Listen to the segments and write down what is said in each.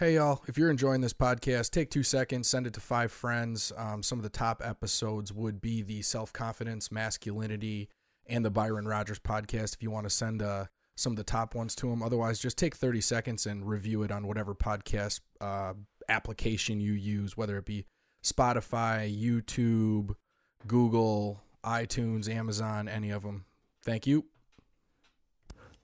Hey, y'all, if you're enjoying this podcast, take two seconds, send it to five friends. Um, some of the top episodes would be the self confidence, masculinity, and the Byron Rogers podcast if you want to send uh, some of the top ones to them. Otherwise, just take 30 seconds and review it on whatever podcast uh, application you use, whether it be Spotify, YouTube, Google, iTunes, Amazon, any of them. Thank you.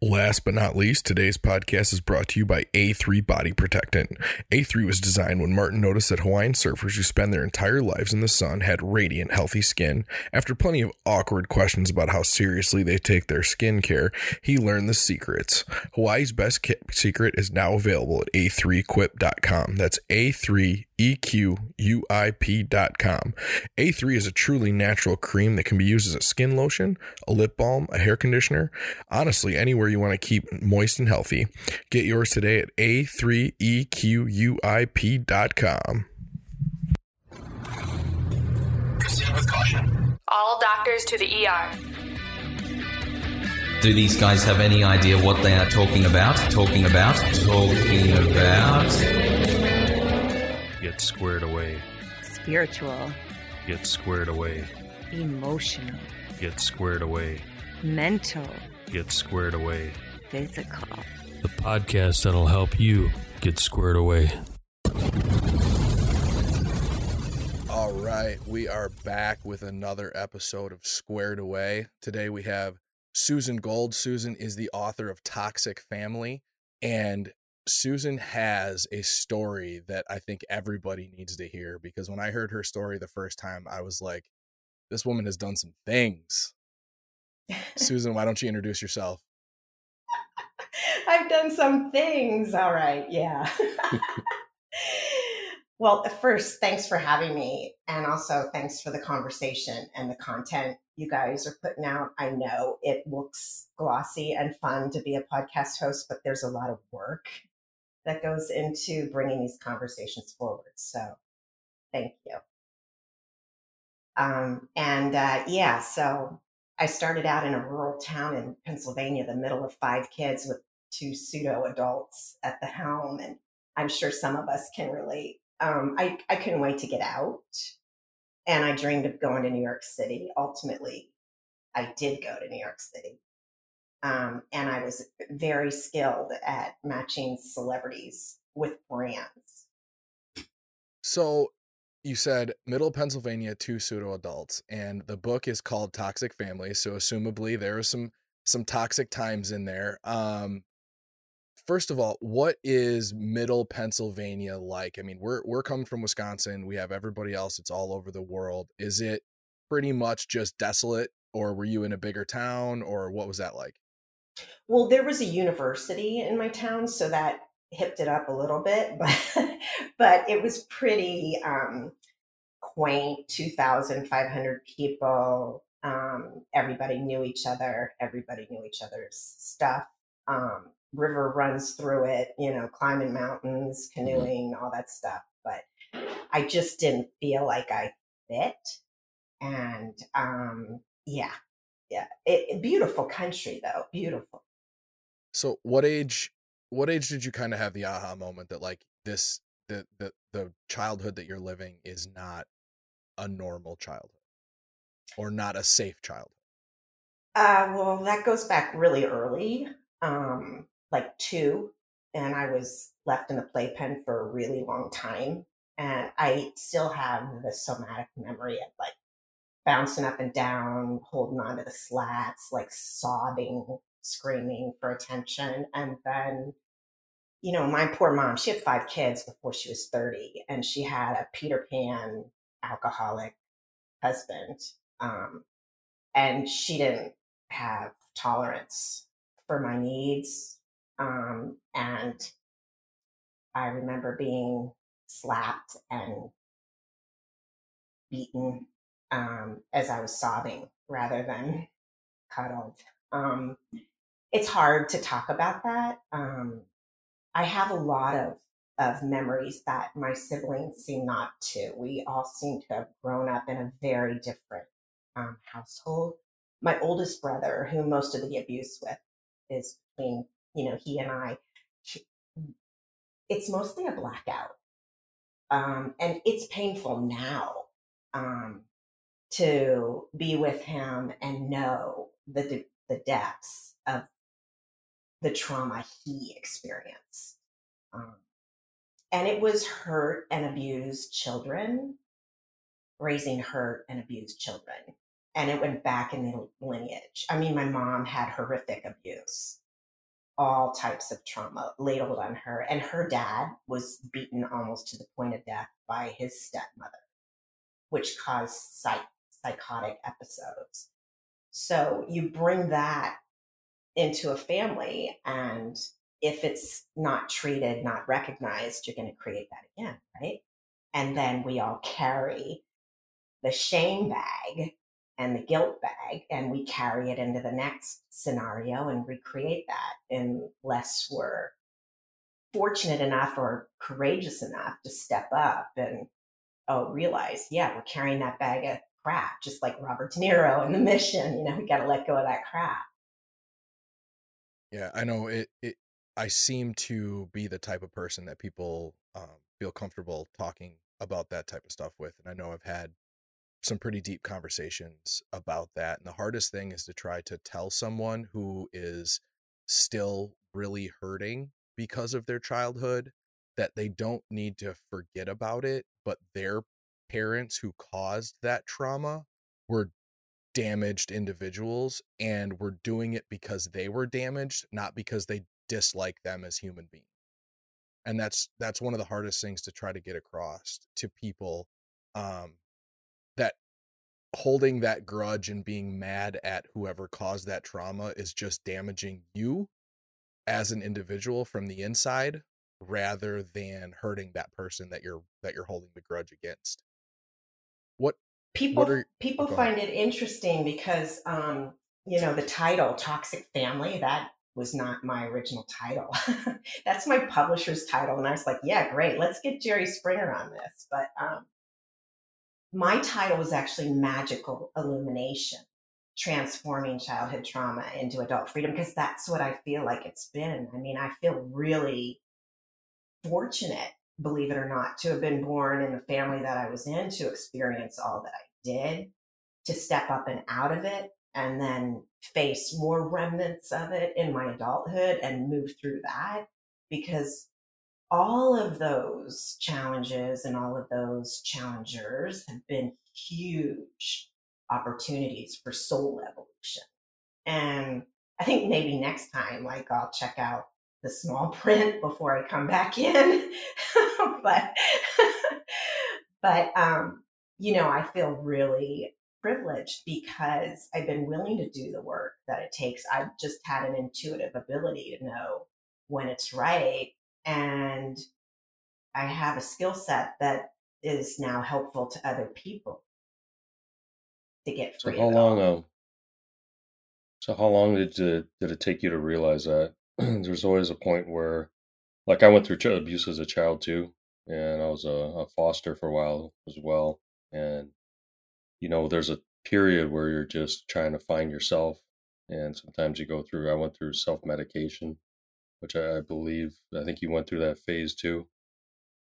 Last but not least, today's podcast is brought to you by A3 Body Protectant. A3 was designed when Martin noticed that Hawaiian surfers who spend their entire lives in the sun had radiant, healthy skin. After plenty of awkward questions about how seriously they take their skin care, he learned the secrets. Hawaii's best secret is now available at a3equip.com. That's A3 EQUIP.com. A3 is a truly natural cream that can be used as a skin lotion, a lip balm, a hair conditioner, honestly, anywhere you want to keep moist and healthy. Get yours today at A3EQUIP.com. Proceed with caution. All doctors to the ER. Do these guys have any idea what they are talking about? Talking about? Talking about? Get squared away. spiritual, Get squared away. emotional, Get squared away. mental, Get squared away. physical. The podcast that'll help you get squared away. All right, we are back with another episode of Squared Away. Today we have Susan Gold. Susan is the author of Toxic Family, and Susan has a story that I think everybody needs to hear because when I heard her story the first time, I was like, this woman has done some things. Susan, why don't you introduce yourself? I've done some things. All right. Yeah. well, first, thanks for having me. And also, thanks for the conversation and the content you guys are putting out. I know it looks glossy and fun to be a podcast host, but there's a lot of work that goes into bringing these conversations forward. So, thank you. Um, and uh, yeah, so I started out in a rural town in Pennsylvania, the middle of five kids with two pseudo adults at the helm. And I'm sure some of us can relate. Um, I, I couldn't wait to get out. And I dreamed of going to New York City. Ultimately, I did go to New York City. Um, and I was very skilled at matching celebrities with brands. So you said middle Pennsylvania, two pseudo adults, and the book is called Toxic Family. So assumably there are some some toxic times in there. Um first of all, what is middle Pennsylvania like? I mean, we're we're coming from Wisconsin. We have everybody else, it's all over the world. Is it pretty much just desolate, or were you in a bigger town, or what was that like? Well, there was a university in my town, so that hipped it up a little bit, but but it was pretty um, quaint. Two thousand five hundred people. Um, everybody knew each other. Everybody knew each other's stuff. Um, river runs through it. You know, climbing mountains, canoeing, all that stuff. But I just didn't feel like I fit. And um, yeah, yeah, it, it- beautiful country though, beautiful. So what age what age did you kind of have the aha moment that like this the the the childhood that you're living is not a normal childhood or not a safe childhood? Uh, well, that goes back really early, um, like two, and I was left in the playpen for a really long time. And I still have the somatic memory of like bouncing up and down, holding onto the slats, like sobbing, screaming for attention. And then, you know, my poor mom, she had five kids before she was 30, and she had a Peter Pan alcoholic husband. Um, and she didn't have tolerance for my needs. Um, and I remember being slapped and beaten um, as I was sobbing rather than cuddled. Um, it's hard to talk about that. Um, I have a lot of of memories that my siblings seem not to. We all seem to have grown up in a very different um, household. My oldest brother, who most of the abuse with is between, you know, he and I, he- it's mostly a blackout. Um, and it's painful now um, to be with him and know the, the depths of the trauma he experienced. Um, and it was hurt and abused children raising hurt and abused children. And it went back in the lineage. I mean, my mom had horrific abuse, all types of trauma ladled on her. And her dad was beaten almost to the point of death by his stepmother, which caused psych- psychotic episodes. So you bring that into a family, and if it's not treated, not recognized, you're going to create that again, right? And then we all carry the shame bag and the guilt bag and we carry it into the next scenario and recreate that unless we're fortunate enough or courageous enough to step up and oh realize yeah we're carrying that bag of crap just like robert de niro in the mission you know we got to let go of that crap Yeah, I know it. It I seem to be the type of person that people um, feel comfortable talking about that type of stuff with, and I know I've had some pretty deep conversations about that. And the hardest thing is to try to tell someone who is still really hurting because of their childhood that they don't need to forget about it, but their parents who caused that trauma were damaged individuals and were doing it because they were damaged, not because they dislike them as human beings. And that's that's one of the hardest things to try to get across to people um that holding that grudge and being mad at whoever caused that trauma is just damaging you as an individual from the inside rather than hurting that person that you're that you're holding the grudge against. What people are- people find it interesting because um you know the title toxic family that was not my original title. That's my publisher's title and i was like yeah great let's get jerry springer on this. But um my title was actually magical illumination transforming childhood trauma into adult freedom because that's what i feel like it's been. I mean i feel really fortunate believe it or not to have been born in the family that i was in to experience all that. i did to step up and out of it and then face more remnants of it in my adulthood and move through that because all of those challenges and all of those challengers have been huge opportunities for soul evolution. And i think maybe next time like i'll check out the small print before i come back in. But but um you know, I feel really privileged because I've been willing to do the work that it takes. I've just had an intuitive ability to know when it's right. And I have a skill set that is now helpful to other people to get free. So how of it all. long? Um, so how long did it, did it take you to realize that? There's always a point where, like, I went through abuse as a child too, and I was a, a foster for a while as well. And you know, there's a period where you're just trying to find yourself, and sometimes you go through. I went through self medication, which I, believe I think you went through that phase too.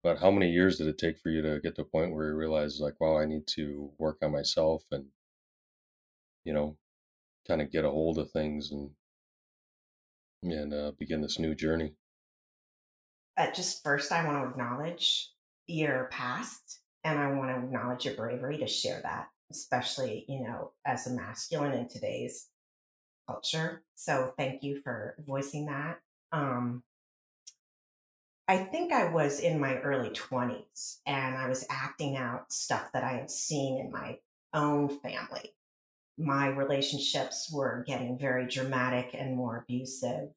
but how many years did it take for you to get to a point where you realize like, wow, I need to work on myself and you know, kind of get a hold of things and and uh, begin this new journey. Uh, just first, I want to acknowledge your past and I want to acknowledge your bravery to share that, especially, you know, as a masculine in today's culture. So thank you for voicing that. Um, I think I was in my early 20s and I was acting out stuff that I had seen in my own family. My relationships were getting very dramatic and more abusive.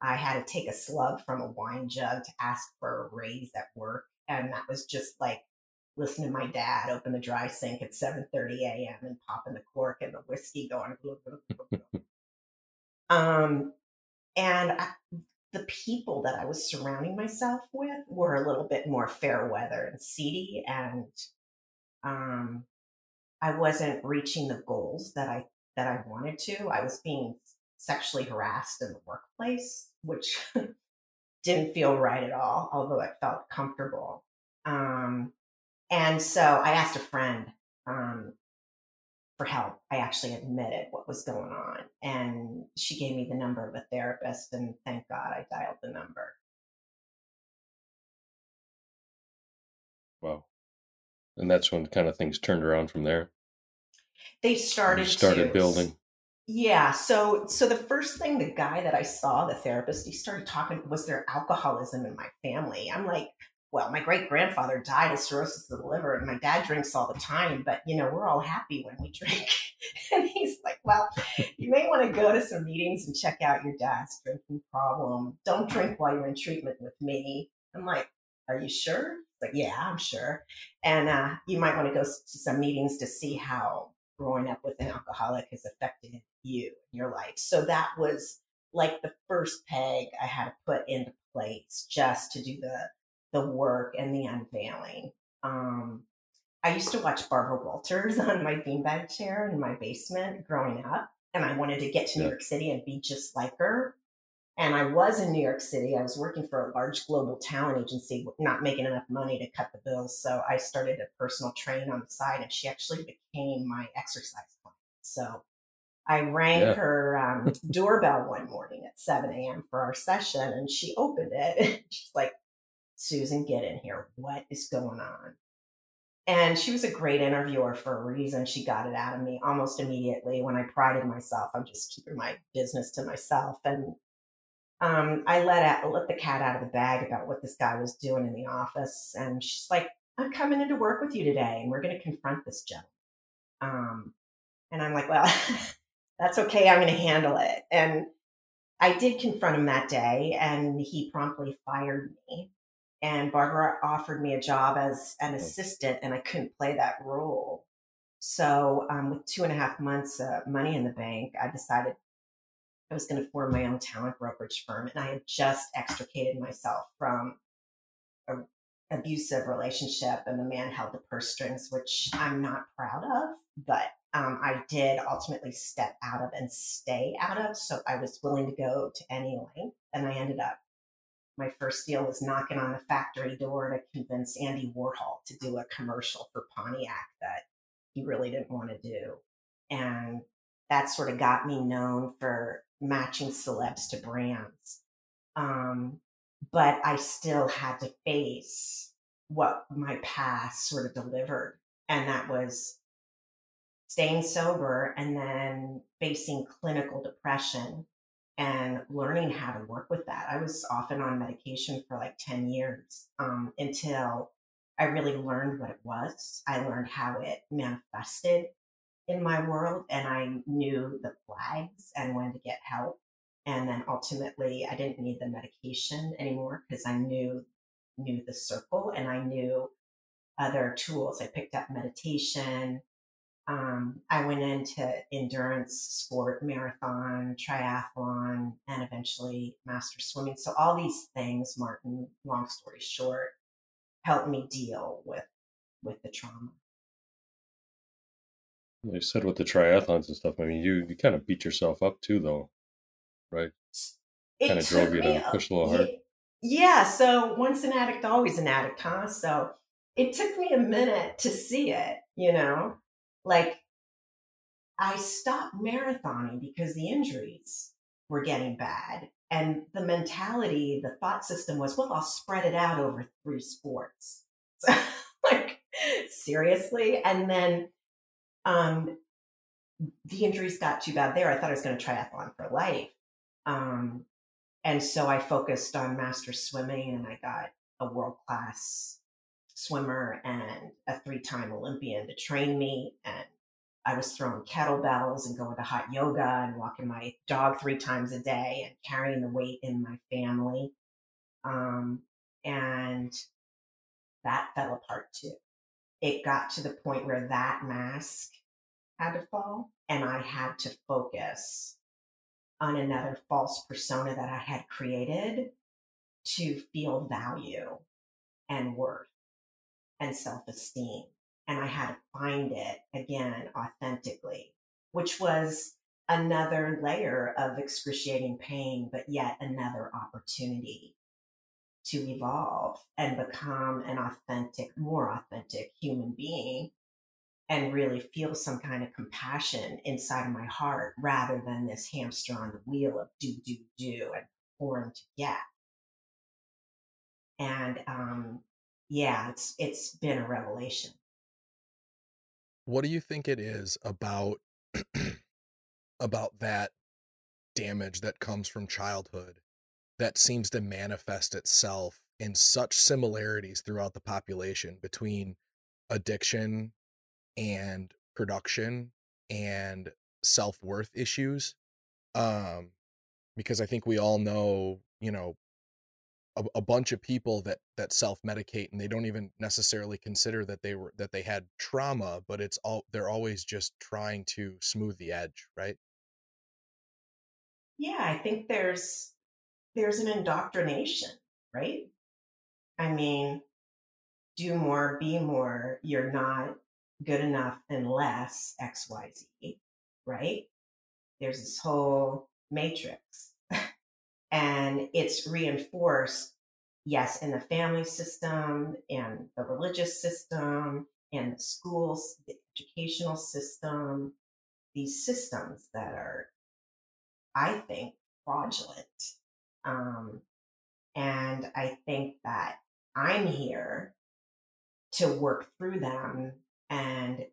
I had to take a slug from a wine jug to ask for a raise at work. And that was just like listening to my dad open the dry sink at 7.30 a.m. and popping the cork and the whiskey going. Um, and I, the people that I was surrounding myself with were a little bit more fair weather and seedy, and um, I wasn't reaching the goals that I that I wanted to. I was being sexually harassed in the workplace, which didn't feel right at all, although it felt comfortable. Um, and so I asked a friend um, for help. I actually admitted what was going on. And she gave me the number of a therapist, and thank God I dialed the number. Wow. And that's when kind of things turned around from there. They started started to- building. Yeah. So so the first thing the guy that I saw, the therapist, he started talking was there alcoholism in my family. I'm like, well, my great grandfather died of cirrhosis of the liver, and my dad drinks all the time, but you know, we're all happy when we drink. and he's like, well, you may want to go to some meetings and check out your dad's drinking problem. Don't drink while you're in treatment with me. I'm like, are you sure? He's like, yeah, I'm sure. And uh, you might want to go to some meetings to see how growing up with an alcoholic has affected you in your life. So that was like the first peg I had to put into place just to do the the work and the unveiling. Um, I used to watch Barbara Walters on my beanbag chair in my basement growing up, and I wanted to get to New York City and be just like her. And I was in New York City. I was working for a large global talent agency, not making enough money to cut the bills. So I started a personal train on the side, and she actually became my exercise client. So I rang Yeah. her um, doorbell one morning at 7 a.m. for our session, and she opened it. She's like, Susan, get in here. What is going on? And she was a great interviewer for a reason. She got it out of me almost immediately when I prided myself on just keeping my business to myself. And um, I let out, let the cat out of the bag about what this guy was doing in the office. And she's like, I'm coming into work with you today, and we're going to confront this gentleman. Um, and I'm like, well, that's okay. I'm going to handle it. And I did confront him that day, and he promptly fired me. And Barbara offered me a job as an assistant, and I couldn't play that role. So, um, with two and a half months uh, money in the bank, I decided I was going to form my own talent brokerage firm. And I had just extricated myself from a abusive relationship, and the man held the purse strings, which I'm not proud of, but um, I did ultimately step out of and stay out of. So I was willing to go to any length, and I ended up. My first deal was knocking on the factory door to convince Andy Warhol to do a commercial for Pontiac that he really didn't want to do. And that sort of got me known for matching celebs to brands. Um, but I still had to face what my past sort of delivered. And that was staying sober and then facing clinical depression and learning how to work with that. I was often on medication for like 10 years um, until I really learned what it was. I learned how it manifested in my world and I knew the flags and when to get help. And then ultimately I didn't need the medication anymore because I knew knew the circle and I knew other tools. I picked up meditation. Um, I went into endurance sport, marathon, triathlon, and eventually master swimming. So all these things, Martin, long story short, helped me deal with with the trauma. You said with the triathlons and stuff. I mean, you you kind of beat yourself up too, though, right? It Kinda drove you to me push a little hard. yeah, so once an addict, always an addict, huh? So it took me a minute to see it, you know? Like I stopped marathoning because the injuries were getting bad. And the mentality, the thought system was, well, I'll spread it out over three sports. So, like, seriously? And then um, the injuries got too bad there. I thought I was going to triathlon for life. Um, and so I focused on master swimming and I got a world class swimmer and a three time Olympian to train me. And I was throwing kettlebells and going to hot yoga and walking my dog three times a day and carrying the weight in my family. Um, and that fell apart too. It got to the point where that mask had to fall and I had to focus on another false persona that I had created to feel value and worth and self esteem. And I had to find it again authentically, which was another layer of excruciating pain, but yet another opportunity to evolve and become an authentic, more authentic human being and really feel some kind of compassion inside of my heart rather than this hamster on the wheel of do, do, do and perform to get. And um, yeah, it's it's been a revelation. What do you think it is about about that damage that comes from childhood that seems to manifest itself in such similarities throughout the population between addiction and production and self-worth issues um because i think we all know you know a, a bunch of people that that self-medicate and they don't even necessarily consider that they were that they had trauma but it's all they're always just trying to smooth the edge right Yeah, I think there's there's an indoctrination, right? I mean, do more, be more. You're not good enough unless XYZ, right? There's this whole matrix. And it's reinforced, yes, in the family system and the religious system and the schools, the educational system, these systems that are, I think, fraudulent. Um, and I think that I'm here to work through them and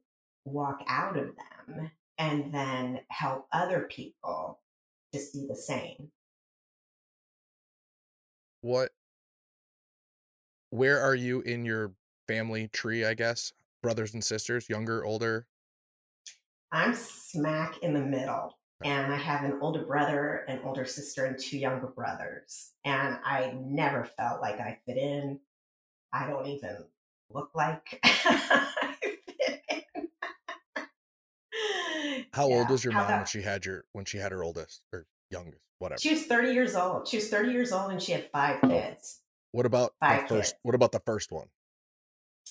walk out of them and then help other people to see the same. What where are you in your family tree i guess brothers and sisters younger older I'm smack in the middle. And I have an older brother, an older sister, and two younger brothers. And I never felt like I fit in. I don't even look like I fit in. how old was your How mom when she had your when she had her oldest or youngest whatever She was 30 years old. She was 30 years old and she had five kids. what about the five first kids. what about the first one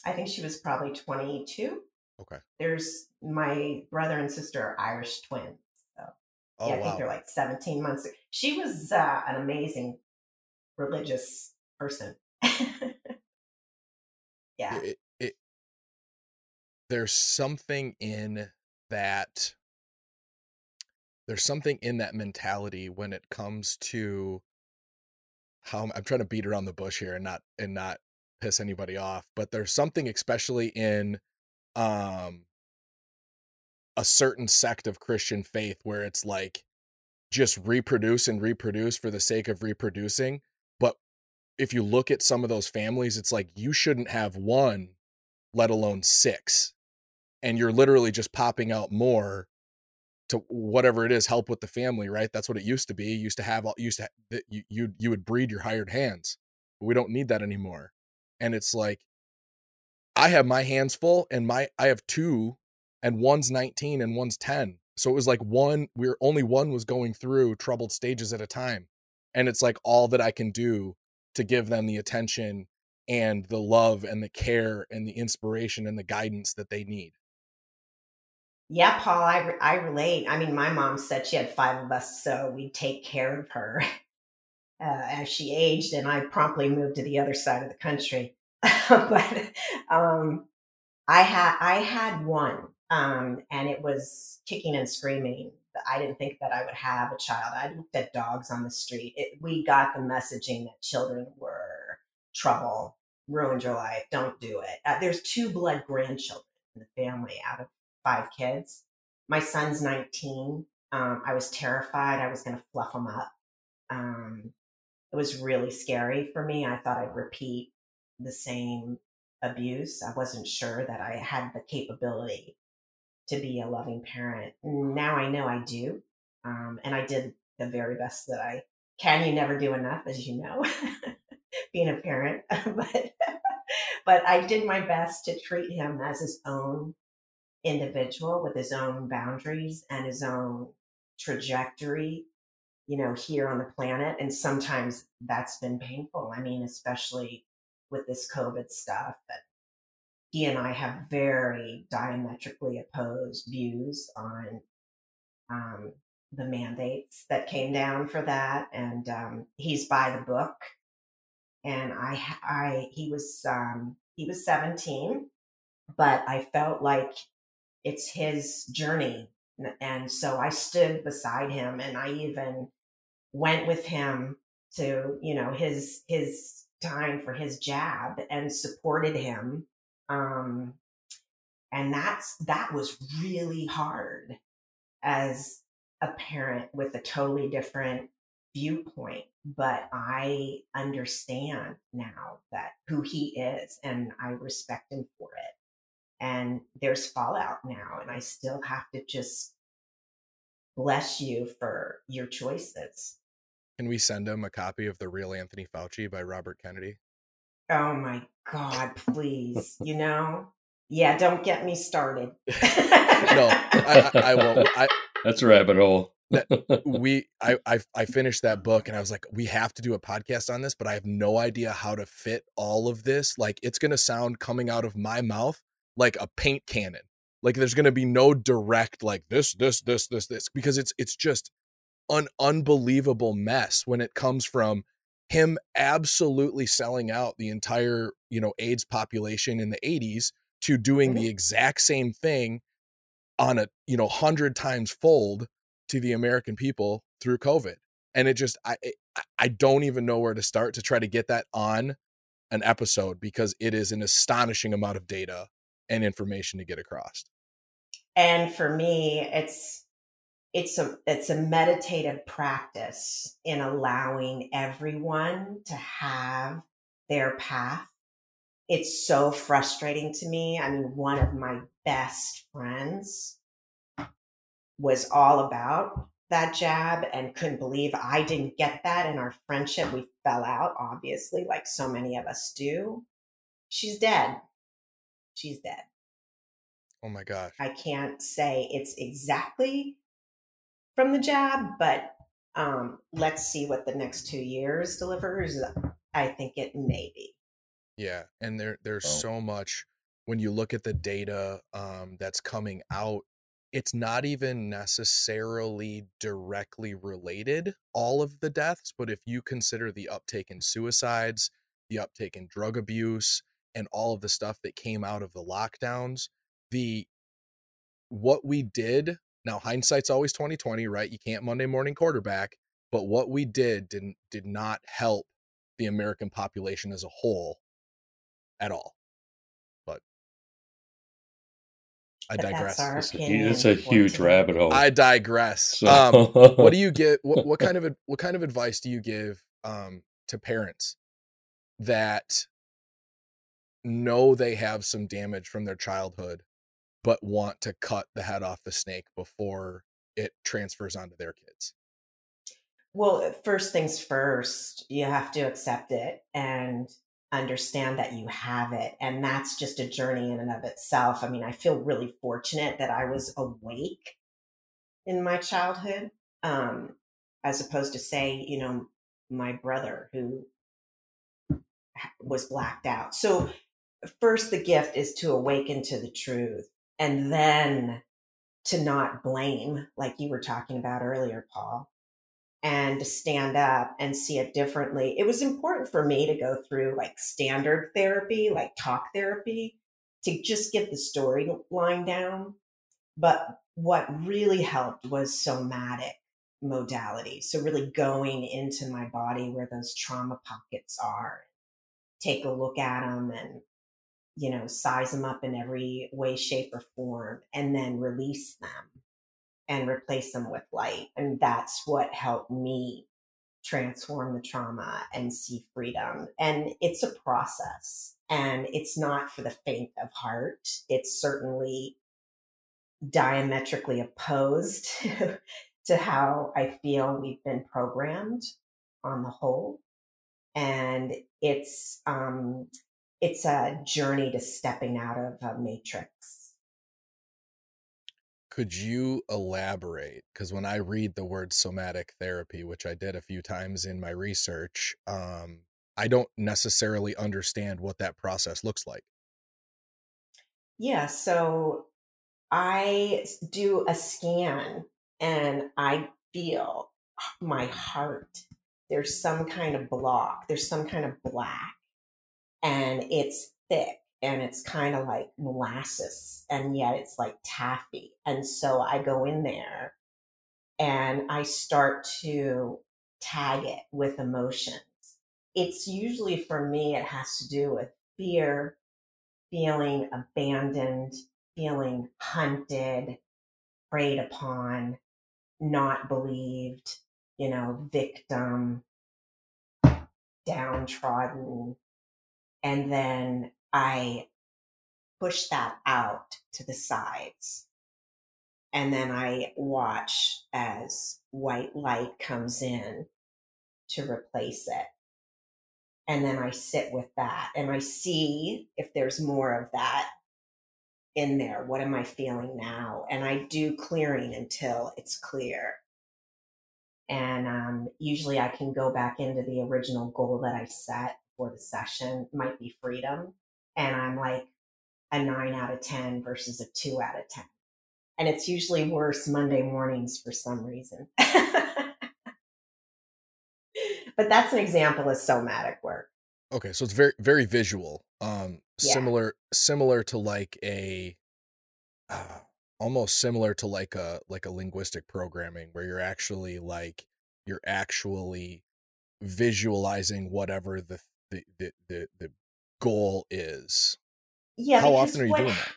I think she was probably 22. okay There's my brother and sister are Irish twins. So oh yeah, I think they're like 17 months. She was uh, an amazing religious person. yeah. it, it there's something in that there's something in that mentality when it comes to how I'm trying to beat around the bush here and not and not piss anybody off, but there's something especially in um a certain sect of Christian faith where it's like just reproduce and reproduce for the sake of reproducing. But if you look at some of those families, it's like you shouldn't have one, let alone six. And you're literally just popping out more to whatever it is, help with the family, right? That's what it used to be. Used to have used to you you would breed your hired hands. But we don't need that anymore. And it's like I have my hands full and my I have two and one's 19 and one's 10. So it was like one we're only one was going through troubled stages at a time. And it's like all that I can do to give them the attention and the love and the care and the inspiration and the guidance that they need. Yeah, Paul, I, re- I relate. I mean, my mom said she had five of us, so we'd take care of her uh, as she aged, and I promptly moved to the other side of the country. but um, I had I had one, um, and it was kicking and screaming. I didn't think that I would have a child. I looked at dogs on the street. It, we got the messaging that children were trouble, ruined your life. Don't do it. Uh, there's two blood grandchildren in the family out of five kids. My son's 19. Um, I was terrified. I was going to fluff him up. Um, it was really scary for me. I thought I'd repeat the same abuse. I wasn't sure that I had the capability to be a loving parent. Now I know I do. Um, and I did the very best that I can. You never do enough, as you know, being a parent. but, but I did my best to treat him as his own individual with his own boundaries and his own trajectory you know, here on the planet. And sometimes that's been painful. I mean, especially with this COVID stuff, that he and I have very diametrically opposed views on um, the mandates that came down for that. And um, he's by the book. And I, I, he was, um, he was 17, but I felt like it's his journey and so I stood beside him and I even went with him to, you know, his his time for his jab and supported him. Um and that's that was really hard as a parent with a totally different viewpoint but i understand now that who he is and i respect him for it and there's fallout now and i still have to just bless you for your choices. Can we send him a copy of the real anthony fauci by robert kennedy? Oh my god please you know? Yeah don't get me started. No I, I, I won't. I, that's a rabbit hole. We I, I I finished that book and I was like, we have to do a podcast on this, but I have no idea how to fit all of this. Like it's gonna sound coming out of my mouth like a paint cannon. Like there's going to be no direct like this this this this this because it's it's just an unbelievable mess when it comes from him absolutely selling out the entire, you know, AIDS population in the 80s to doing mm-hmm. the exact same thing on a, you know, 100 times fold to the American people through COVID. And it just I I don't even know where to start to try to get that on an episode because it is an astonishing amount of data and information to get across. And for me, it's it's a it's a meditative practice in allowing everyone to have their path. It's so frustrating to me. I mean, one of my best friends was all about that jab and couldn't believe I didn't get that in our friendship. We fell out, obviously, like so many of us do. She's dead. She's dead. Oh my gosh. I can't say it's exactly from the jab, but um, let's see what the next two years delivers. I think it may be. Yeah, and there there's oh. so much when you look at the data um, that's coming out. It's not even necessarily directly related, all of the deaths, but if you consider the uptake in suicides, the uptake in drug abuse, and all of the stuff that came out of the lockdowns, the what we did now hindsight's always 2020 right you can't monday morning quarterback but what we did didn't did not help the american population as a whole at all but i But digress That's our It's a, opinion. it's a huge rabbit hole. i digress So- um what do you get what, what kind of what kind of advice do you give um to parents that know they have some damage from their childhood but want to cut the head off the snake before it transfers onto their kids Well, first things first, you have to accept it and understand that you have it. And that's just a journey in and of itself. I mean, I feel really fortunate that I was awake in my childhood, um, as opposed to, say, you know, my brother who was blacked out. So, first, the gift is to awaken to the truth and then to not blame, like you were talking about earlier, Paul and to stand up and see it differently. It was important for me to go through like standard therapy, like talk therapy, to just get the storyline down. But what really helped was somatic modality. So, really going into my body where those trauma pockets are, take a look at them and, you know, size them up in every way, shape, or form, and then release them and replace them with light. And that's what helped me transform the trauma and see freedom. And it's a process and it's not for the faint of heart. It's certainly diametrically opposed to how I feel we've been programmed on the whole. And it's um, it's a journey to stepping out of a matrix. Could you elaborate? Because when I read the word somatic therapy, which I did a few times in my research, um, I don't necessarily understand what that process looks like. Yeah, so I do a scan and I feel my heart. There's some kind of block, there's some kind of black, and it's thick and it's kind of like molasses, and yet it's like taffy. And so I go in there and I start to tag it with emotions. It's usually for me, it has to do with fear, feeling abandoned, feeling hunted, preyed upon, not believed, you know, victim, downtrodden. And then I push that out to the sides. And then I watch as white light comes in to replace it. And then I sit with that and I see if there's more of that in there. What am I feeling now? And I do clearing until it's clear. And um, usually I can go back into the original goal that I set for the session, might be freedom. And I'm like a nine out of 10 versus a two out of 10. And it's usually worse Monday mornings for some reason. but that's an example of somatic work. Okay, so it's very very visual. Um Yeah. similar similar to like a uh, almost similar to like a like a linguistic programming where you're actually like you're actually visualizing whatever the the the the, the goal is. Yeah. How often are you what- doing that?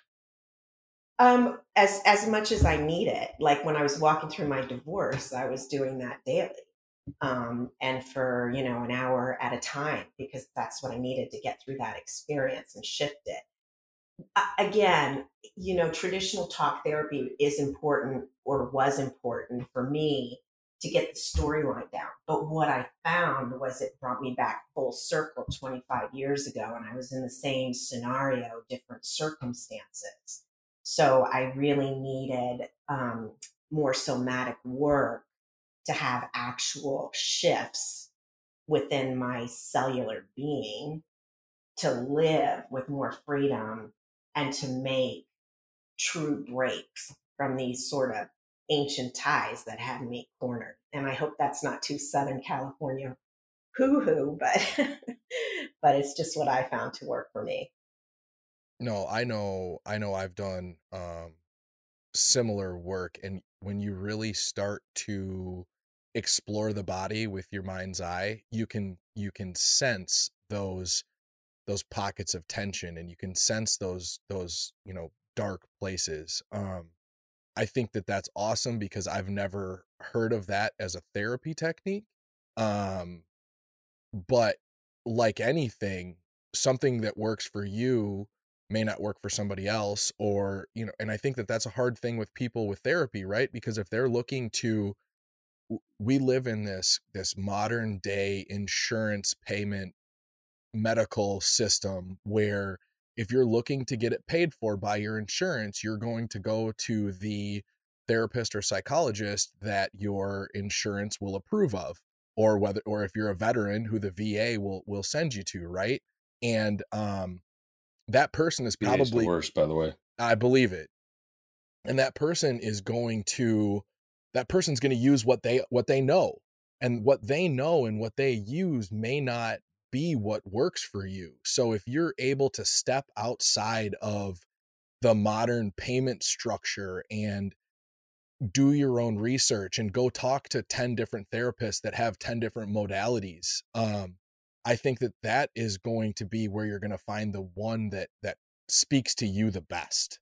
Um, as as much as I need it. Like when I was walking through my divorce, I was doing that daily. Um, and for, you know, an hour at a time because that's what I needed to get through that experience and shift it. Again, you know, traditional talk therapy is important or was important for me to get the storyline down. But what I found was it brought me back full circle 25 years ago, and I was in the same scenario, different circumstances. So I really needed um, more somatic work to have actual shifts within my cellular being to live with more freedom and to make true breaks from these sort of ancient ties that had me cornered. And I hope that's not too Southern California hoo hoo, but but it's just what I found to work for me. No, I know I know I've done um similar work and when you really start to explore the body with your mind's eye, you can you can sense those those pockets of tension and you can sense those those, you know, dark places. Um I think that that's awesome because I've never heard of that as a therapy technique. Um but like anything, something that works for you may not work for somebody else or you know and i think that that's a hard thing with people with therapy right because if they're looking to we live in this this modern day insurance payment medical system where if you're looking to get it paid for by your insurance you're going to go to the therapist or psychologist that your insurance will approve of or whether or if you're a veteran who the VA will will send you to right and um that person is VA is the probably worst, by the way. I believe it. And that person is going to that person's going to use what they what they know. and what they know and what they use may not be what works for you. So if you're able to step outside of the modern payment structure and do your own research and go talk to 10 different therapists that have 10 different modalities um i think that that is going to be where you're going to find the one that that speaks to you the best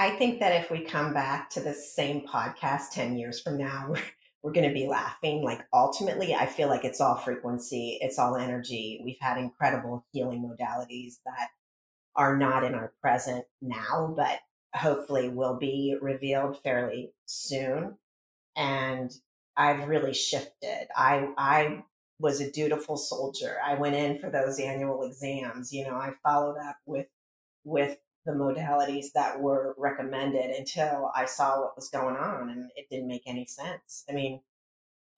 I think that if we come back to the same podcast 10 years from now, we're, going to be laughing. Like, ultimately, I feel like it's all frequency, it's all energy. We've had incredible healing modalities that are not in our present now, but hopefully will be revealed fairly soon. And I've really shifted. I, I was a dutiful soldier. I went in for those annual exams. You know, I followed up with with the modalities that were recommended until I saw what was going on and it didn't make any sense. I mean,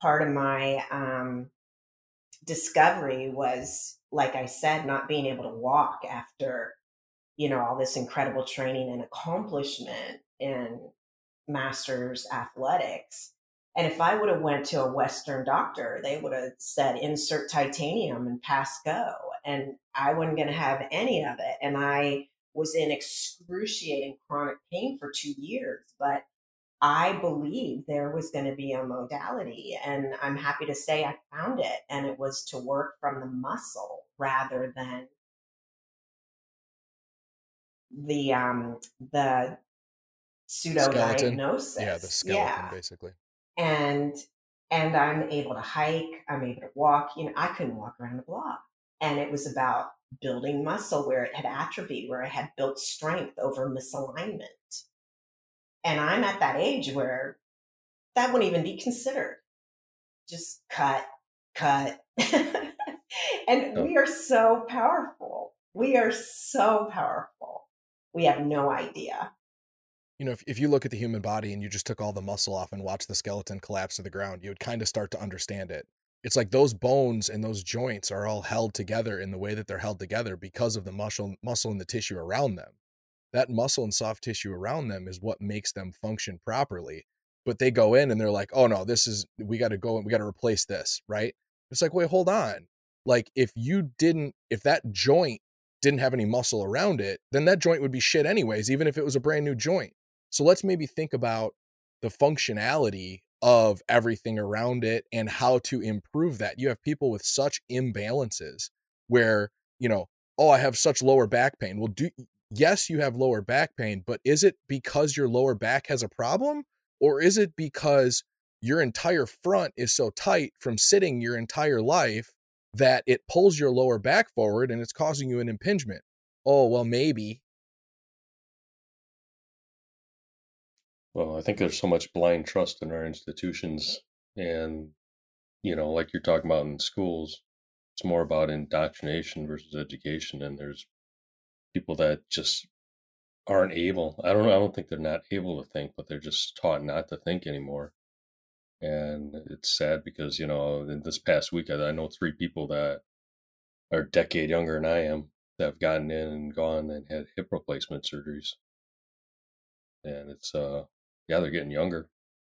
part of my um, discovery was, like I said, not being able to walk after, you know, all this incredible training and accomplishment in master's athletics. And if I would have went to a Western doctor, they would have said insert titanium and pass go. And I wasn't going to have any of it. And I was in excruciating chronic pain for two years, but I believed there was going to be a modality. And I'm happy to say I found it. And it was to work from the muscle rather than the um the pseudo diagnosis. yeah the skeleton basically and and I'm able to hike, I'm able to walk. You know, I couldn't walk around the block. And it was about building muscle where it had atrophied, where I had built strength over misalignment. And I'm at that age where that wouldn't even be considered. Just cut, cut. and Oh. we are so powerful. We are so powerful. We have no idea. you know if, if you look at the human body and you just took all the muscle off and watched the skeleton collapse to the ground you would kind of start to understand it it's like those bones and those joints are all held together in the way that they're held together because of the muscle muscle and the tissue around them. That muscle and soft tissue around them is what makes them function properly but they go in and they're like oh no this is we got to go and we got to replace this right? It's like wait hold on. Like if you didn't if that joint didn't have any muscle around it then that joint would be shit anyways even if it was a brand new joint. So let's maybe think about the functionality of everything around it and how to improve that. You have people with such imbalances where, you know, oh, I have such lower back pain. Well, do yes, you have lower back pain, but is it because your lower back has a problem or is it because your entire front is so tight from sitting your entire life that it pulls your lower back forward and it's causing you an impingement? Oh, well, maybe. Well, I think there's so much blind trust in our institutions, and you know, like you're talking about in schools, it's more about indoctrination versus education, and there's people that just aren't able. I don't. I don't think they're not able to think, but they're just taught not to think anymore. And it's sad because you know, in this past week, I, I know three people that are a decade younger than I am that have gotten in and gone and had hip replacement surgeries. And it's uh yeah, they're getting younger,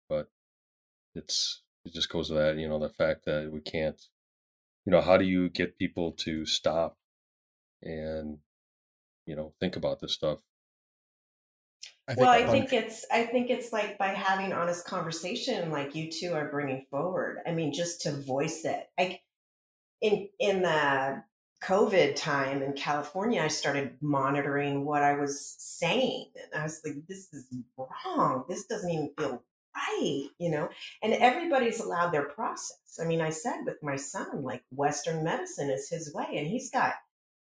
but it's it just goes to that, you know, the fact that we can't you know, how do you get people to stop and you know, think about this stuff? I well, I um think it's I think it's like by having honest conversation, like you two are bringing forward. I mean, just to voice it. Like in in the COVID time in California, I started monitoring what I was saying, and I was like, "This is wrong. This doesn't even feel right," you know. And everybody's allowed their process. I mean, I said with my son, like Western medicine is his way, and he's got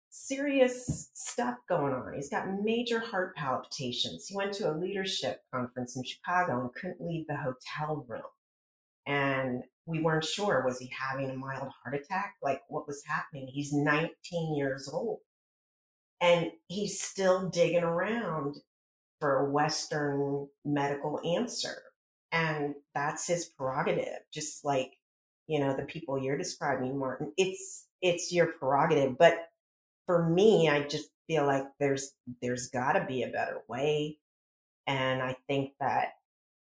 serious stuff going on. He's got major heart palpitations. He went to a leadership conference in Chicago and couldn't leave the hotel room. And we weren't sure was he having a mild heart attack? Like what was happening? He's 19 years old. And he's still digging around for a Western medical answer. And that's his prerogative, just like, you know, the people you're describing, Martin. It's it's your prerogative. But for me, I just feel like there's there's gotta be a better way. And I think that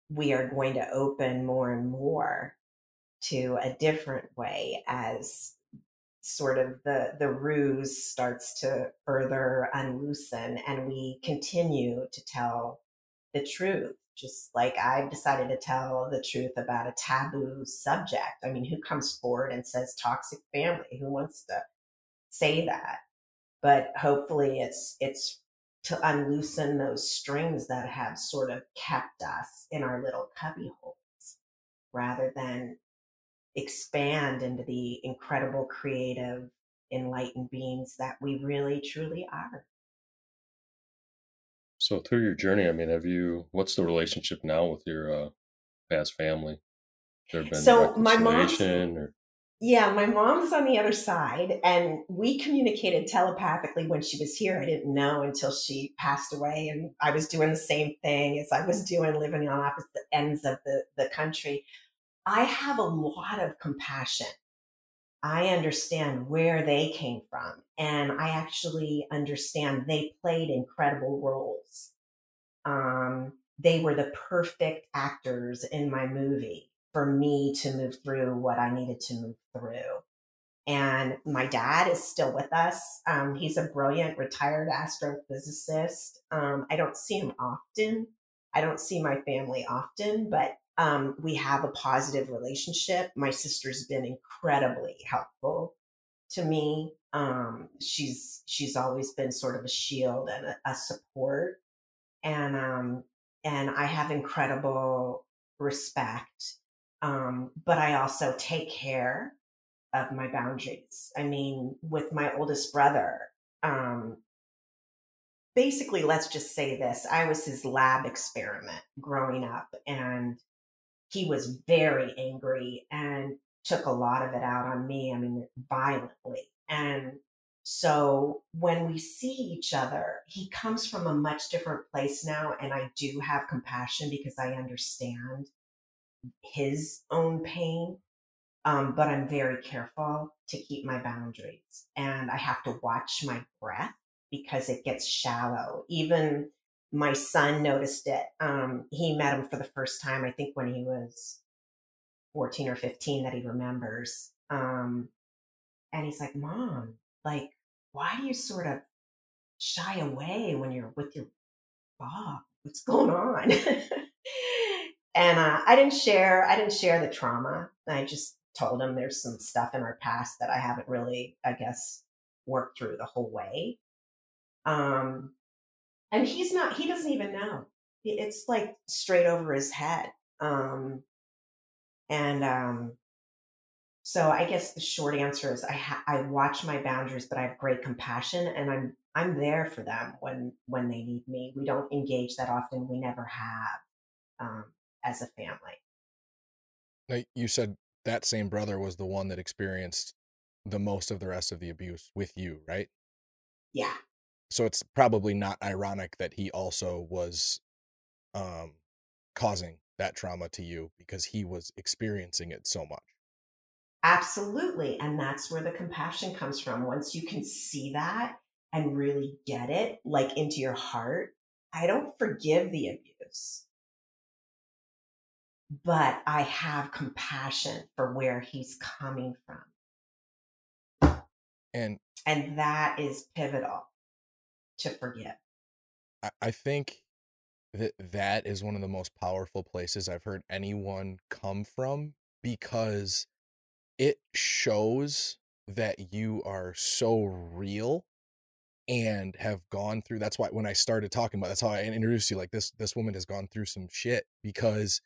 we are going to open more and more to a different way as sort of the the ruse starts to further unloosen and we continue to tell the truth just like i've decided to tell the truth about a taboo subject. I mean who comes forward and says toxic family? Who wants to say that? But hopefully it's it's to unloosen those strings that have sort of kept us in our little cubby holes rather than expand into the incredible creative enlightened beings that we really truly are So through your journey, I mean, have you? What's the relationship now with your uh, past family? There been So my mom's or Yeah, my mom's on the other side, and we communicated telepathically when she was here. I didn't know until she passed away, and I was doing the same thing as I was doing, living on opposite ends of the, the country. I have a lot of compassion. I understand where they came from, and I actually understand they played incredible roles. Um, they were the perfect actors in my movie for me to move through what I needed to move through. And my dad is still with us. Um, he's a brilliant retired astrophysicist. Um, I don't see him often. I don't see my family often, but um, we have a positive relationship. My sister's been incredibly helpful to me. Um, she's she's always been sort of a shield and a, a support, and um, and I have incredible respect. Um, but I also take care of my boundaries. I mean, with my oldest brother, um, basically, let's just say this: I was his lab experiment growing up, and he was very angry and took a lot of it out on me. I mean, violently. And so when we see each other, he comes from a much different place now. And I do have compassion because I understand his own pain. Um, but I'm very careful to keep my boundaries. And I have to watch my breath because it gets shallow. Even my son noticed it. Um, he met him for the first time, I think, when he was 14 or 15 that he remembers. Um, and he's like, Mom, like, why do you sort of shy away when you're with your Bob? What's going on? and uh, I didn't share. I didn't share the trauma. I just told him there's some stuff in our past that I haven't really, I guess, worked through the whole way. Um, and he's not. He doesn't even know. It's like straight over his head. Um, and um, so I guess the short answer is I ha- I watch my boundaries, but I have great compassion, and I'm I'm there for them when when they need me. We don't engage that often. We never have um, as a family. Now, you said that same brother was the one that experienced the most of the rest of the abuse with you, right? Yeah, So it's probably not ironic that he also was um causing that trauma to you because he was experiencing it so much. absolutely, and that's where the compassion comes from. Once you can see that and really get it, like into your heart, I don't forgive the abuse. But I have compassion for where he's coming from. And And that is pivotal to forgive. I, I think that that is one of the most powerful places I've heard anyone come from because it shows that you are so real and have gone through that's why when I started talking about that's how I introduced you like this this woman has gone through some shit because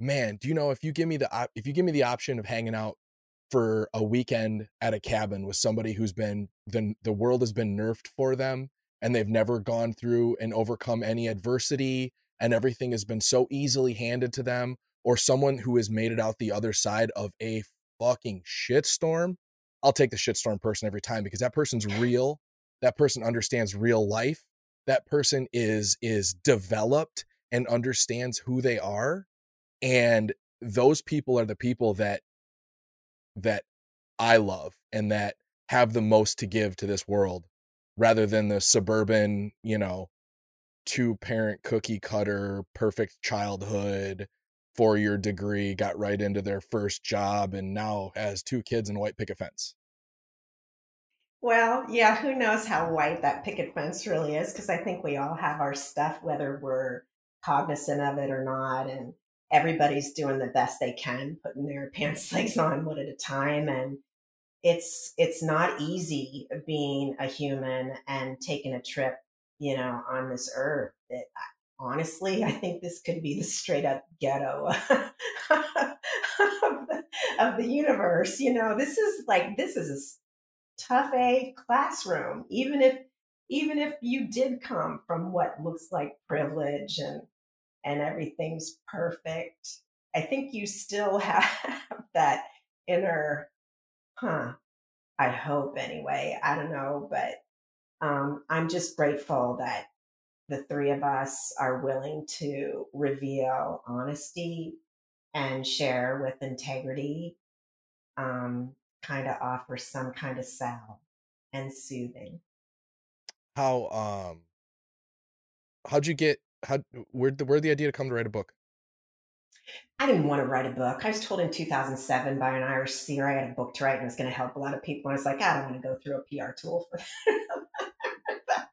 man do you know if you give me the op- if you give me the option of hanging out for a weekend at a cabin with somebody who's been the the world has been nerfed for them and they've never gone through and overcome any adversity and everything has been so easily handed to them or someone who has made it out the other side of a fucking shitstorm I'll take the shitstorm person every time because that person's real that person understands real life that person is is developed and understands who they are and those people are the people that that I love and that have the most to give to this world rather than the suburban, you know, two parent cookie cutter, perfect childhood, four year degree, got right into their first job, and now has two kids and a white picket fence. Well, yeah, who knows how white that picket fence really is? Because I think we all have our stuff, whether we're cognizant of it or not. And everybody's doing the best they can, putting their pants legs on one at a time. And it's it's not easy being a human and taking a trip, you know, on this earth. It, honestly, I think this could be the straight up ghetto of, the, of the universe. You know, this is like this is a tough A classroom. Even if even if you did come from what looks like privilege and and everything's perfect, I think you still have that inner, huh? I hope anyway. I don't know, but um, I'm just grateful that the three of us are willing to reveal honesty and share with integrity, um, kind of offer some kind of salve and soothing. How um how'd you get how where the where the idea to come to write a book? I didn't want to write a book. I was told in 2007 by an Irish seer I had a book to write and it was going to help a lot of people. And I was like, I don't want to go through a PR tool for that.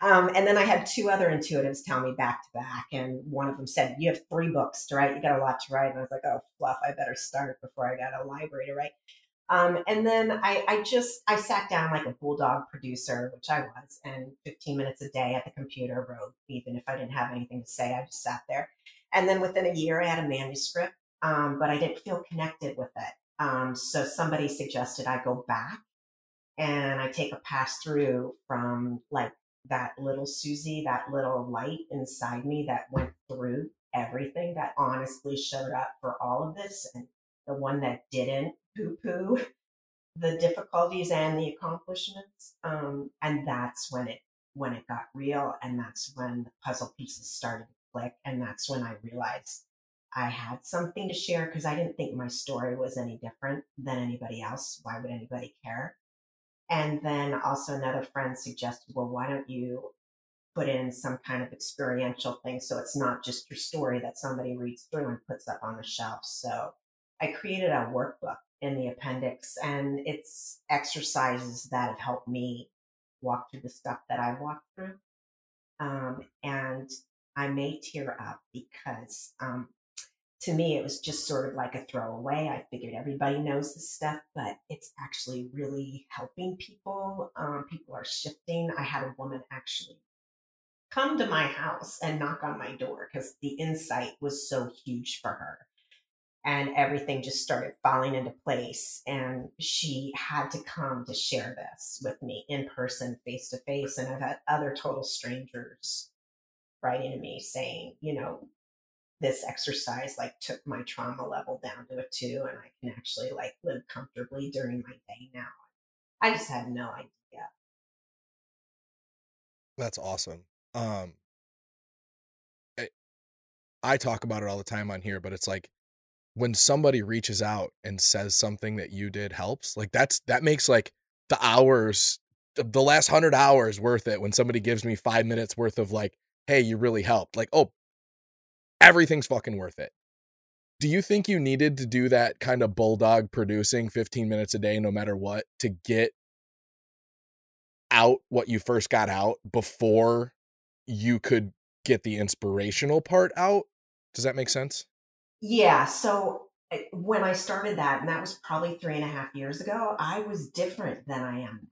um, and then I had two other intuitives tell me back to back. And one of them said, You have three books to write. You got a lot to write. And I was like, Oh, fluff, I better start before I got a library to write. Um, and then I, I just I sat down like a bulldog producer, which I was, and 15 minutes a day at the computer wrote. Even if I didn't have anything to say, I just sat there. And then within a year, I had a manuscript, um, but I didn't feel connected with it. Um, so somebody suggested I go back and I take a pass through from like that little Susie, that little light inside me that went through everything that honestly showed up for all of this and the one that didn't poo poo the difficulties and the accomplishments. Um, and that's when it when it got real and that's when the puzzle pieces started and that's when I realized I had something to share because I didn't think my story was any different than anybody else. Why would anybody care? And then also another friend suggested, well, why don't you put in some kind of experiential thing so it's not just your story that somebody reads through and puts up on the shelf. So I created a workbook in the appendix and it's exercises that have helped me walk through the stuff that I've walked through. Um, and I may tear up because um, to me it was just sort of like a throwaway. I figured everybody knows this stuff, but it's actually really helping people. Um, people are shifting. I had a woman actually come to my house and knock on my door because the insight was so huge for her and everything just started falling into place and she had to come to share this with me in person face to face and i've had other total strangers writing to me saying you know this exercise like took my trauma level down to a two and i can actually like live comfortably during my day now i just had no idea That's awesome. Um I, I talk about it all the time on here, but it's like when somebody reaches out and says something that you did helps, like that's that makes like the hours the last 100 hours worth it when somebody gives me 5 minutes worth of like, "Hey, you really helped." Like, "Oh, everything's fucking worth it." Do you think you needed to do that kind of bulldog producing 15 minutes a day no matter what to get out what you first got out before you could get the inspirational part out? Does that make sense? Yeah. So uh, when I started that, and that was probably three and a half years ago, I was different than I am.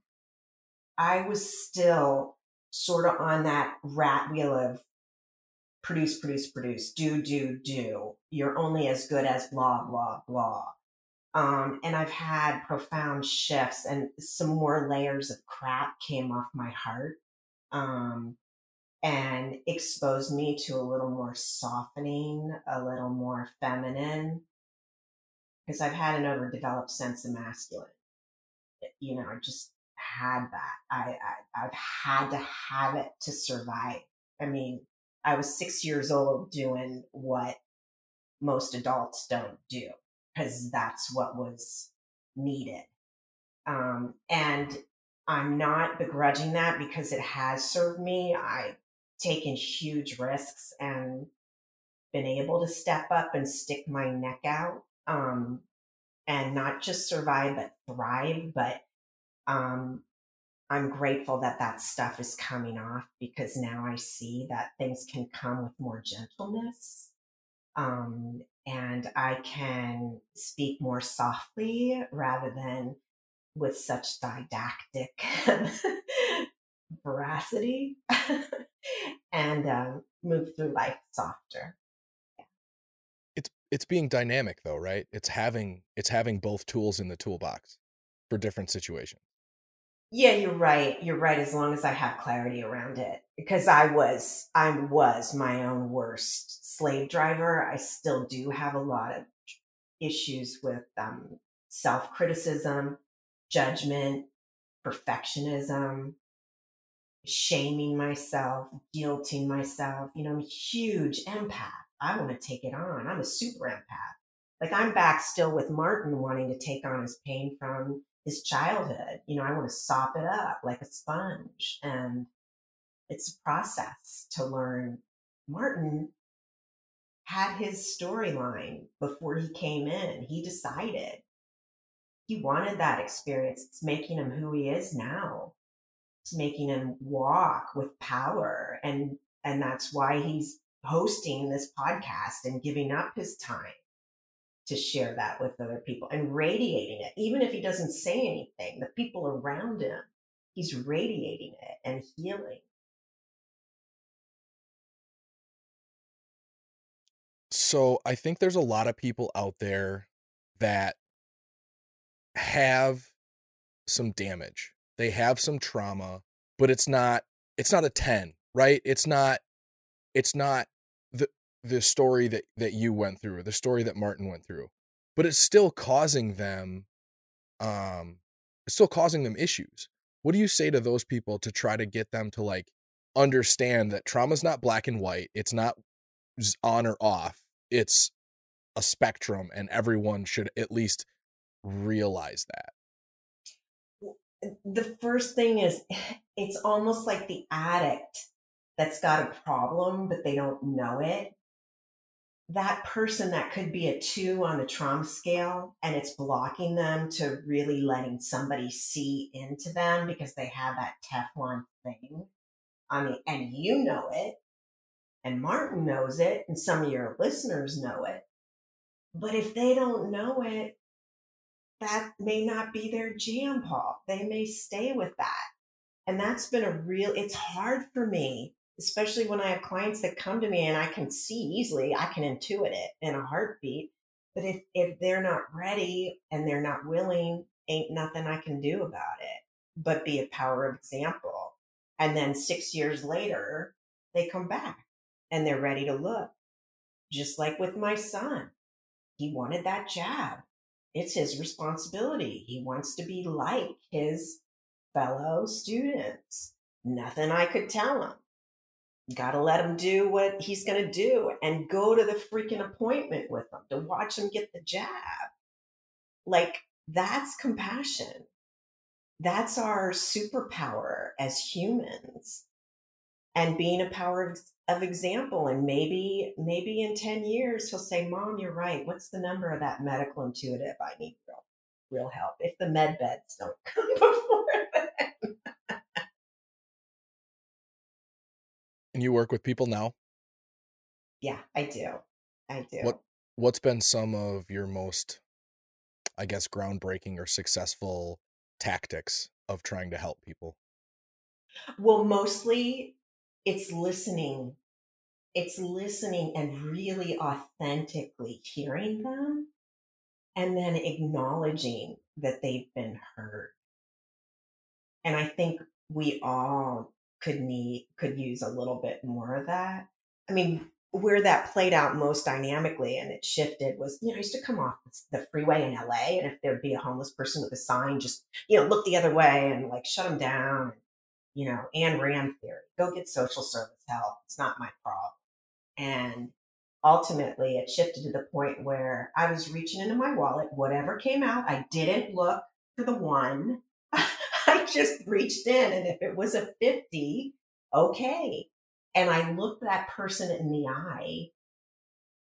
I was still sort of on that rat wheel of produce, produce, produce, do, do, do. You're only as good as blah, blah, blah. Um, and I've had profound shifts and some more layers of crap came off my heart. Um, and exposed me to a little more softening, a little more feminine, because I've had an overdeveloped sense of masculine. You know, just had that. I, I I've had to have it to survive. I mean, I was six years old doing what most adults don't do because that's what was needed. Um, and I'm not begrudging that because it has served me. I've taken huge risks and been able to step up and stick my neck out um, and not just survive but thrive. But um, I'm grateful that that stuff is coming off because now I see that things can come with more gentleness. Um, and I can speak more softly rather than with such didactic veracity and um, move through life softer. It's it's being dynamic though, right? It's having it's having both tools in the toolbox for different situations. Yeah, you're right. You're right. As long as I have clarity around it, because I was, I was my own worst slave driver. I still do have a lot of issues with um, self criticism, judgment, perfectionism, shaming myself, guilting myself. You know, I'm a huge empath. I want to take it on. I'm a super empath. Like I'm back still with Martin wanting to take on his pain from his childhood. You know, I want to sop it up like a sponge. And it's a process to learn. Martin had his storyline before he came in. He decided he wanted that experience. It's making him who he is now. It's making him walk with power. And and that's why he's hosting this podcast and giving up his time to share that with other people and radiating it. Even if he doesn't say anything, the people around him, he's radiating it and healing. So I think there's a lot of people out there that have some damage. They have some trauma, but it's not it's not a 10, right? It's not it's not the story that that you went through, the story that Martin went through. But it's still causing them um it's still causing them issues. What do you say to those people to try to get them to like understand that trauma's not black and white. It's not on or off. It's a spectrum and everyone should at least realize that. The first thing is it's almost like the addict that's got a problem but they don't know it that person that could be a two on the trauma scale and it's blocking them to really letting somebody see into them because they have that Teflon thing. I mean, and you know it, and Martin knows it, and some of your listeners know it. But if they don't know it, that may not be their jam, Paul. They may stay with that. And that's been a real, it's hard for me especially when I have clients that come to me and I can see easily, I can intuit it in a heartbeat. But if, if they're not ready and they're not willing, ain't nothing I can do about it but be a power of example. And then six years later, they come back and they're ready to look. Just like with my son, he wanted that job. It's his responsibility. He wants to be like his fellow students. Nothing I could tell him got to let him do what he's to do and go to the freaking appointment with him to watch him get the jab. Like, that's compassion. That's our superpower as humans. And being a power of, of example. And maybe, maybe in 10 years, he'll say, Mom, you're right. What's the number of that medical intuitive? I need real, real help. If the med beds don't come before then. And you work with people now? Yeah, I do. I do. What what's been some of your most I guess groundbreaking or successful tactics of trying to help people? Well, mostly it's listening. It's listening and really authentically hearing them and then acknowledging that they've been heard. And I think we all could need could use a little bit more of that. I mean, where that played out most dynamically and it shifted was, you know, I used to come off the freeway in LA and if there'd be a homeless person with a sign, just, you know, look the other way and like shut them down. You know, Ayn Rand theory, go get social service help. It's not my problem. And ultimately it shifted to the point where I was reaching into my wallet, whatever came out, I didn't look for the one just reached in, and if it was a 50, okay. And I looked that person in the eye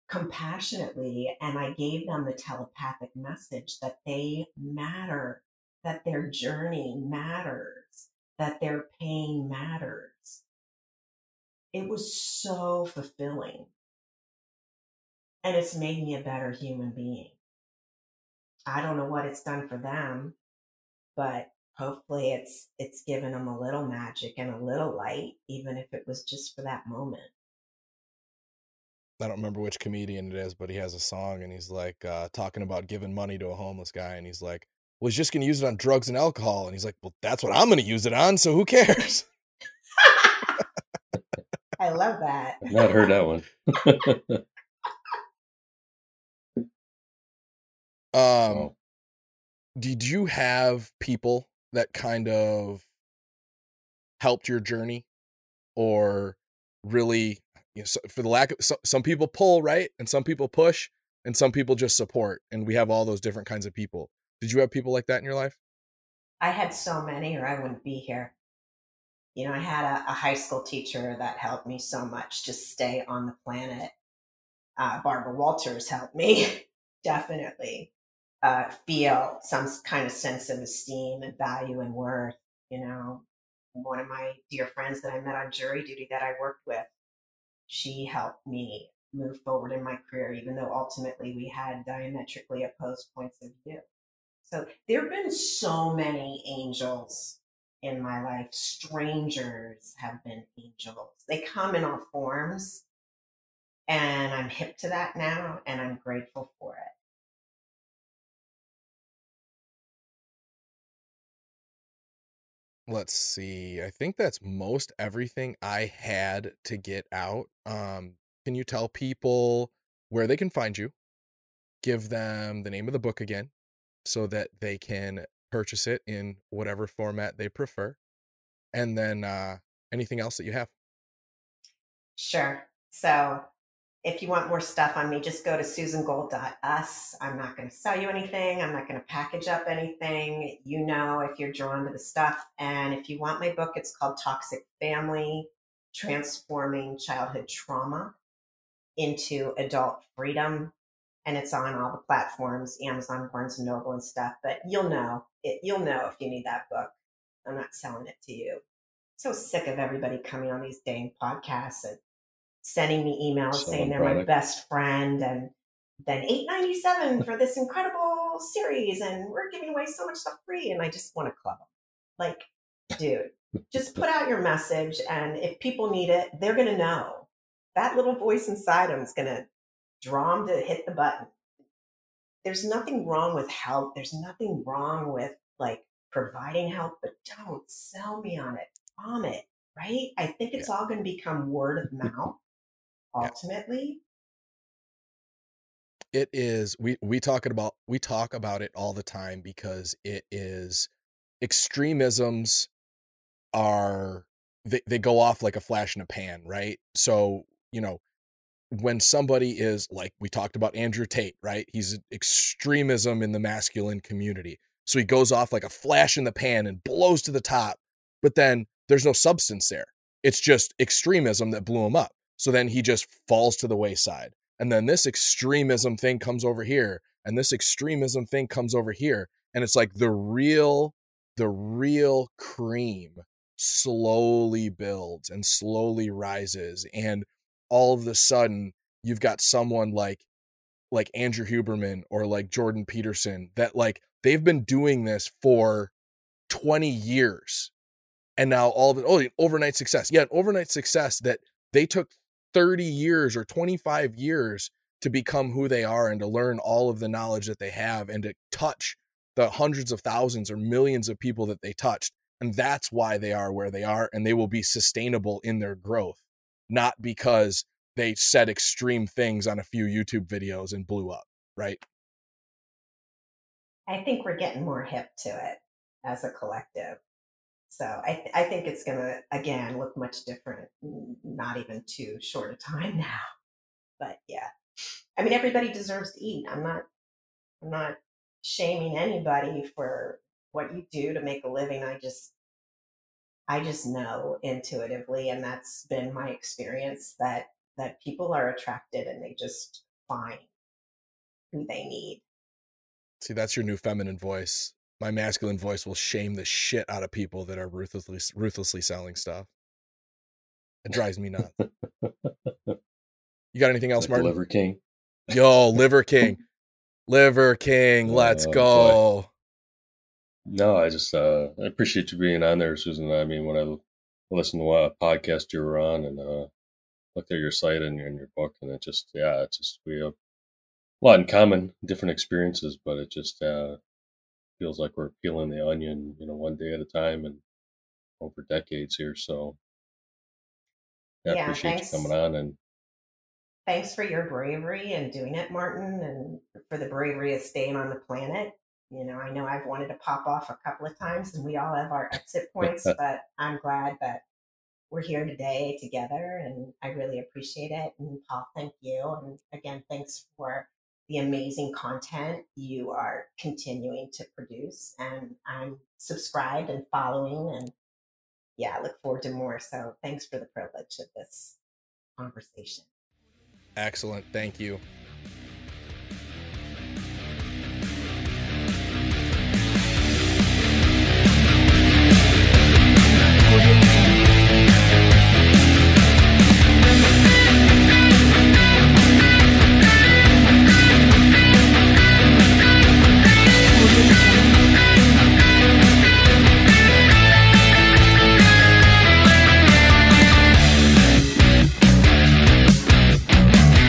compassionately and I gave them the telepathic message that they matter, that their journey matters, that their pain matters. It was so fulfilling. And it's made me a better human being. I don't know what it's done for them, but hopefully it's it's given them a little magic and a little light even if it was just for that moment. I don't remember which comedian it is, but he has a song and he's like uh, talking about giving money to a homeless guy, and he's like, "Well, he's just gonna use it on drugs and alcohol," and he's like, "Well, that's what I'm gonna use it on, so who cares?" I love that. I've not heard that one. Um, Oh. did you have people that kind of helped your journey, or really, you know, so- for the lack of so, some people pull right, and some people push, and some people just support, and we have all those different kinds of people. Did you have people like that in your life? I had so many, or I wouldn't be here. You know, I had a, a high school teacher that helped me so much to stay on the planet. Uh, Barbara Walters helped me definitely uh, feel some kind of sense of esteem and value and worth. You know, one of my dear friends that I met on jury duty that I worked with, she helped me move forward in my career, even though ultimately we had diametrically opposed points of view. So there have been so many angels in my life. Strangers have been angels. They come in all forms, and I'm hip to that now, and I'm grateful for it. Let's see i think that's most everything i had to get out um can you tell people where they can find you give them the name of the book again so that they can purchase it in whatever format they prefer and then uh anything else that you have Sure. So if you want more stuff on me, just go to susangold.us. I'm not going to sell you anything. I'm not going to package up anything. You know if you're drawn to the stuff. And if you want my book, it's called Toxic Family Transforming Childhood Trauma into Adult Freedom. And it's on all the platforms, Amazon, Barnes and Noble, and stuff. But you'll know it. You'll know if you need that book. I'm not selling it to you. So sick of everybody coming on these dang podcasts and sending me emails Selling saying they're my best friend and then 897 for this incredible series and we're giving away so much stuff free and i just want to club them like dude just put out your message and if people need it they're going to know. That little voice inside them is going to draw them to hit the button. There's nothing wrong with help. There's nothing wrong with like providing help but don't sell me on it. Vomit right? I think it's all going to become word of mouth Yeah. ultimately? It is we we talk about we talk about it all the time because it is extremisms are they, they go off like a flash in a pan right? So you know when somebody is like we talked about andrew tate right? He's extremism in the masculine community. So he goes off like a flash in the pan and blows to the top but then there's no substance there. It's just extremism that blew him up so then he just falls to the wayside. And then this extremism thing comes over here and this extremism thing comes over here and it's like the real the real cream slowly builds and slowly rises and all of a sudden you've got someone like like Andrew Huberman or like Jordan Peterson that like they've been doing this for 20 years and now all of it oh overnight success. Yeah overnight success that they took 30 years or 25 years to become who they are and to learn all of the knowledge that they have and to touch the hundreds of thousands or millions of people that they touched and that's why they are where they are and they will be sustainable in their growth not because they said extreme things on a few YouTube videos and blew up right I think we're getting more hip to it as a collective. So I, th- I think it's going to, again, look much different, not even too short a time now. But yeah, I mean, everybody deserves to eat. I'm not, I'm not shaming anybody for what you do to make a living. I just, I just know intuitively, and that's been my experience that that people are attracted and they just find who they need. See, that's your new feminine voice. My masculine voice will shame the shit out of people that are ruthlessly ruthlessly selling stuff. It drives me nuts. You got anything else, Like Martin? Liver King. Yo, Liver King. Liver King, let's Oh, go. No, I just uh, I appreciate you being on there, Susan. I mean, when I listened to what podcast you were on and uh, looked at your site and your, and your book, and it just yeah, it's just we have a lot in common, different experiences, but it just uh, feels like we're peeling the onion, you know, one day at a time and over decades here. So yeah, I Yeah, appreciate thanks. you coming on and Thanks for your bravery and doing it, Martin, and for the bravery of staying on the planet. You know, I know I've wanted to pop off a couple of times and we all have our exit points, but I'm glad that we're here today together and I really appreciate it. And Paul, thank you. And again, thanks for the amazing content you are continuing to produce. And I'm subscribed and following and yeah, I look forward to more. So thanks for the privilege of this conversation. Excellent. Thank you.